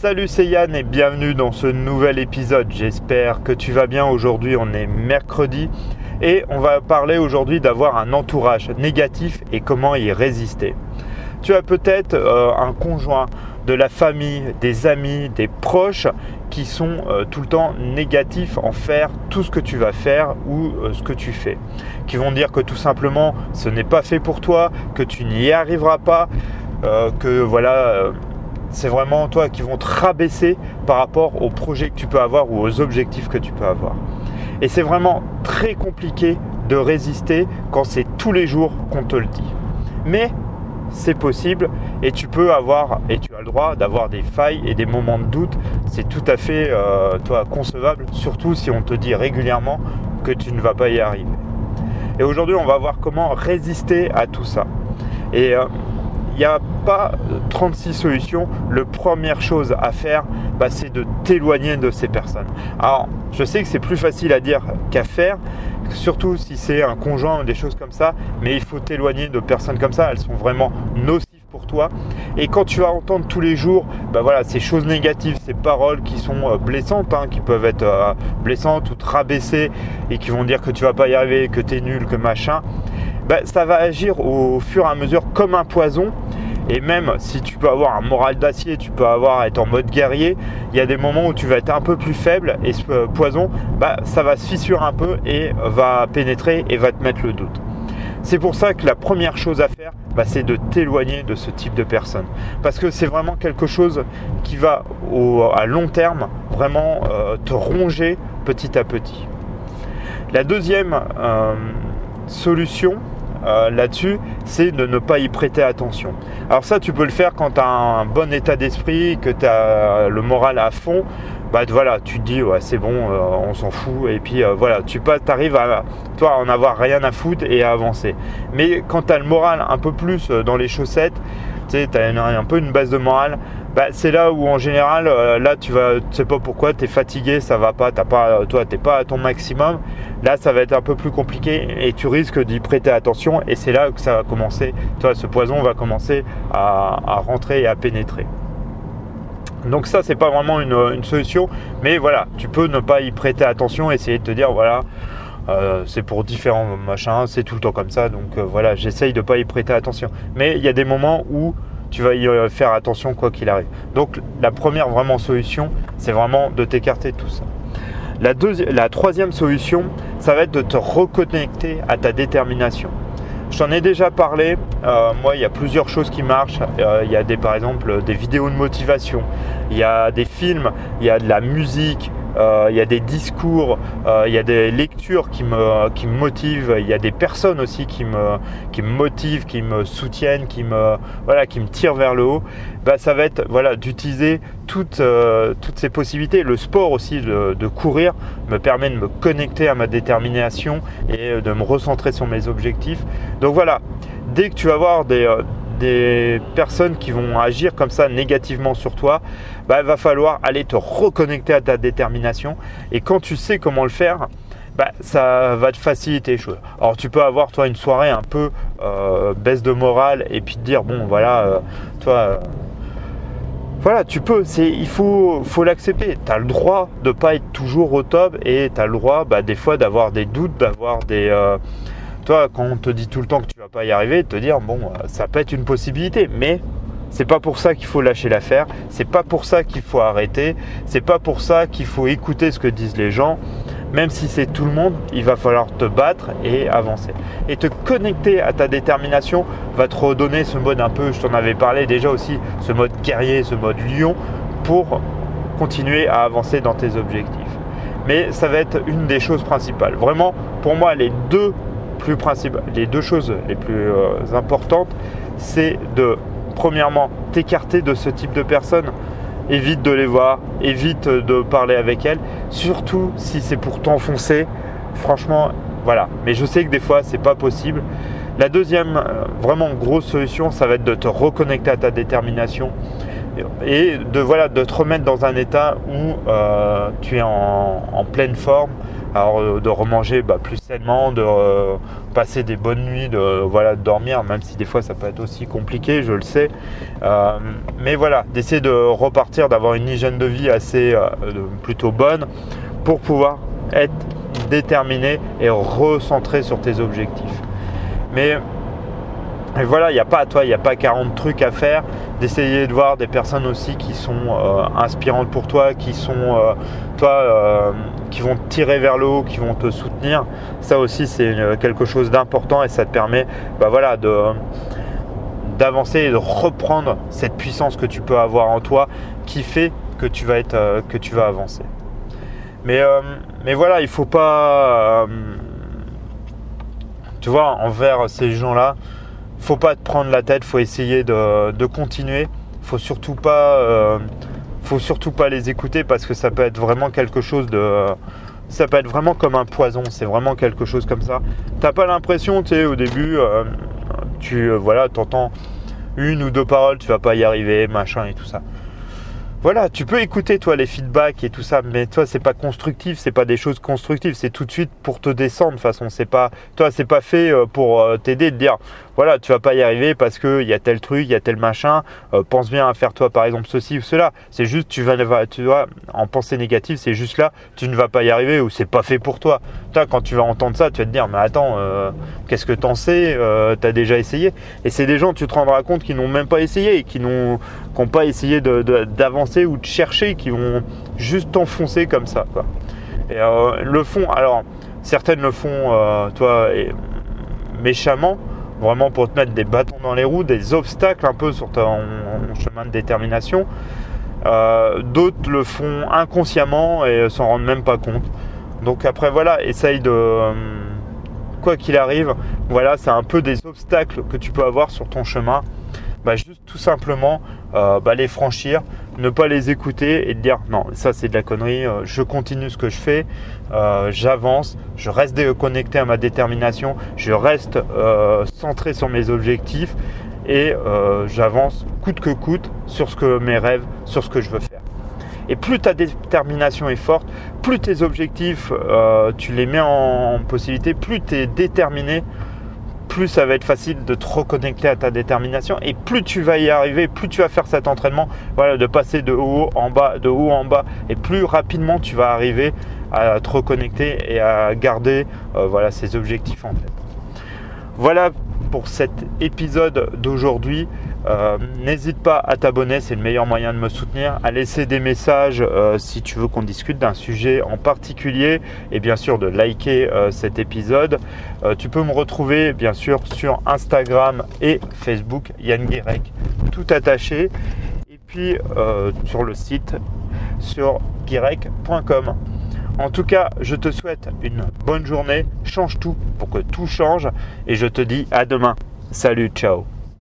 Salut, c'est Yann et bienvenue dans ce nouvel épisode. J'espère que tu vas bien. Aujourd'hui, on est mercredi et on va parler aujourd'hui d'avoir un entourage négatif et comment y résister. Tu as peut-être euh, un conjoint, de la famille, des amis, des proches qui sont euh, tout le temps négatifs en faire tout ce que tu vas faire ou euh, ce que tu fais. Qui vont dire que tout simplement ce n'est pas fait pour toi, que tu n'y arriveras pas, que voilà c'est vraiment toi qui vont te rabaisser par rapport aux projets que tu peux avoir ou aux objectifs que tu peux avoir. Et c'est vraiment très compliqué de résister quand c'est tous les jours qu'on te le dit. Mais c'est possible et tu peux avoir et tu as le droit d'avoir des failles et des moments de doute. C'est tout à fait euh, toi concevable, surtout si on te dit régulièrement que tu ne vas pas y arriver. Et aujourd'hui, on va voir comment résister à tout ça. Et euh, il n'y a pas 36 solutions. La première chose à faire, bah, c'est de t'éloigner de ces personnes. Alors, je sais que c'est plus facile à dire qu'à faire, surtout si c'est un conjoint ou des choses comme ça, mais il faut t'éloigner de personnes comme ça. Elles sont vraiment nocives pour toi. Et quand tu vas entendre tous les jours bah voilà, ces choses négatives, ces paroles qui sont euh, blessantes, hein, qui peuvent être euh, blessantes ou te rabaisser et qui vont dire que tu vas pas y arriver, que tu es nul, que machin, bah, ça va agir au fur et à mesure comme un poison. Et même si tu peux avoir un moral d'acier, tu peux avoir être en mode guerrier, il y a des moments où tu vas être un peu plus faible et ce euh, poison, bah, ça va se fissurer un peu et va pénétrer et va te mettre le doute. C'est pour ça que la première chose à faire, bah, c'est de t'éloigner de ce type de personne. Parce que c'est vraiment quelque chose qui va à long terme vraiment euh, te ronger petit à petit. La deuxième euh, solution, euh, là-dessus, c'est de ne pas y prêter attention. Alors ça, tu peux le faire quand tu as un bon état d'esprit, que tu as le moral à fond. Bah voilà, tu te dis ouais c'est bon, euh, on s'en fout et puis euh, voilà, tu arrives à toi en avoir rien à foutre et à avancer. Mais quand tu as le moral un peu plus dans les chaussettes, tu sais, as un peu une base de morale, bah, c'est là où en général, euh, là tu vas, tu sais pas pourquoi, tu es fatigué, ça va pas, t'as pas, toi t'es pas à ton maximum. Là ça va être un peu plus compliqué et tu risques d'y prêter attention et c'est là que ça va commencer, toi ce poison va commencer à, rentrer et à pénétrer. Donc ça c'est pas vraiment une, solution, mais voilà, tu peux ne pas y prêter attention, essayer de te dire voilà. Euh, c'est pour différents machins, c'est tout le temps comme ça, donc euh, voilà, j'essaye de pas y prêter attention. Mais il y a des moments où tu vas y euh, faire attention quoi qu'il arrive. Donc la première vraiment solution, c'est vraiment de t'écarter de tout ça. La, troisième solution, ça va être de te reconnecter à ta détermination. Je t'en ai déjà parlé. Euh, moi, il y a plusieurs choses qui marchent. Euh, il y a des, par exemple des vidéos de motivation, il y a des films, il y a de la musique, il y a des discours, euh, il y a des lectures qui me, qui me motivent, il y a des personnes aussi qui me, qui me motivent, qui me soutiennent, qui me, voilà, qui me tirent vers le haut. Bah, ça va être voilà, d'utiliser toutes, euh, toutes ces possibilités. Le sport aussi de, de, courir me permet de me connecter à ma détermination et de me recentrer sur mes objectifs. Donc voilà, dès que tu vas avoir des des personnes qui vont agir comme ça négativement sur toi, bah, il va falloir aller te reconnecter à ta détermination. Et quand tu sais comment le faire, bah, ça va te faciliter les choses. Alors tu peux avoir toi une soirée un peu euh, baisse de morale et puis te dire bon voilà, euh, toi euh, voilà, tu peux, il faut, faut l'accepter. Tu as le droit de ne pas être toujours au top et tu as le droit bah, des fois d'avoir des doutes, d'avoir des, toi, quand on te dit tout le temps que tu vas pas y arriver, te dire bon, euh, ça peut être une possibilité, mais c'est pas pour ça qu'il faut lâcher l'affaire, c'est pas pour ça qu'il faut arrêter, c'est pas pour ça qu'il faut écouter ce que disent les gens. Même si c'est tout le monde, il va falloir te battre et avancer. Et te connecter à ta détermination va te redonner ce mode un peu, je t'en avais parlé déjà aussi, ce mode guerrier, ce mode lion, pour continuer à avancer dans tes objectifs. Mais ça va être une des choses principales. Vraiment, pour moi, les deux les deux choses les plus euh, importantes, c'est de, premièrement, t'écarter de ce type de personnes. Évite de les voir, évite de parler avec elles, surtout si c'est pour t'enfoncer. Franchement, voilà. Mais je sais que des fois, c'est pas possible. La deuxième, euh, vraiment grosse solution, ça va être de te reconnecter à ta détermination et de, voilà, de te remettre dans un état où euh, tu es en, pleine forme, Alors euh, de remanger bah, plus sainement, de euh, passer des bonnes nuits, de voilà, dormir, même si des fois ça peut être aussi compliqué, je le sais. Euh, mais voilà, d'essayer de repartir, d'avoir une hygiène de vie assez plutôt bonne pour pouvoir être déterminé et recentré sur tes objectifs. Mais et voilà, il n'y a pas à toi, il n'y a pas 40 trucs à faire. D'essayer de voir des personnes aussi qui sont euh, inspirantes pour toi, qui sont euh, toi, euh, qui vont te tirer vers le haut, qui vont te soutenir. Ça aussi, c'est quelque chose d'important et ça te permet, bah voilà, de d'avancer et de reprendre cette puissance que tu peux avoir en toi, qui fait que tu vas avancer. Mais, mais voilà, il faut pas, tu vois, envers ces gens-là faut pas te prendre la tête, faut essayer de, continuer. Faut surtout pas, euh, faut surtout pas les écouter parce que ça peut être vraiment quelque chose de, ça peut être vraiment comme un poison. C'est vraiment quelque chose comme ça. T'as pas l'impression, tu sais, au début, euh, tu, euh, voilà, t'entends une ou deux paroles, tu vas pas y arriver, machin et tout ça voilà, tu peux écouter toi les feedbacks et tout ça, mais toi c'est pas constructif, c'est pas des choses constructives, c'est tout de suite pour te descendre de façon. C'est pas, toi c'est pas fait euh, pour euh, t'aider de dire voilà tu vas pas y arriver parce que il y a tel truc, il y a tel machin. Euh, pense bien à faire toi par exemple ceci ou cela. C'est juste tu vas, tu en pensée négative, c'est juste là, tu ne vas pas y arriver ou c'est pas fait pour toi. Toi quand tu vas entendre ça, tu vas te dire mais attends, qu'est-ce que t'en sais Tu as déjà essayé? Et c'est des gens, tu te rendras compte qui n'ont même pas essayé et qui n'ont pas essayé d'avancer ou de chercher qui vont juste t'enfoncer comme ça. Et euh, le font, alors certaines le font, euh, toi, méchamment, vraiment pour te mettre des bâtons dans les roues, des obstacles un peu sur ton chemin de détermination. Euh, d'autres le font inconsciemment et s'en rendent même pas compte. Donc après voilà, essaye de quoi qu'il arrive, voilà, c'est un peu des obstacles que tu peux avoir sur ton chemin. Bah, juste tout simplement bah, les franchir, ne pas les écouter et de dire non, ça c'est de la connerie, euh, je continue ce que je fais, euh, j'avance, je reste connecté à ma détermination, je reste euh, centré sur mes objectifs et j'avance coûte que coûte sur ce que mes rêves, sur ce que je veux faire. Et plus ta détermination est forte, plus tes objectifs, tu les mets en possibilité, plus tu es déterminé plus ça va être facile de te reconnecter à ta détermination et plus tu vas y arriver, plus tu vas faire cet entraînement, voilà, de passer de haut en bas, de haut en bas, et plus rapidement tu vas arriver à te reconnecter et à garder euh, voilà, ces objectifs en tête. Voilà pour cet épisode d'aujourd'hui. Euh, n'hésite pas à t'abonner, c'est le meilleur moyen de me soutenir, à laisser des messages euh, si tu veux qu'on discute d'un sujet en particulier et bien sûr de liker euh, cet épisode. tu peux me retrouver bien sûr sur Instagram et Facebook Yann Guérec, tout attaché. Et puis sur le site sur guirec.com. En tout cas, je te souhaite une bonne journée, change tout pour que tout change. Et je te dis à demain. Salut, ciao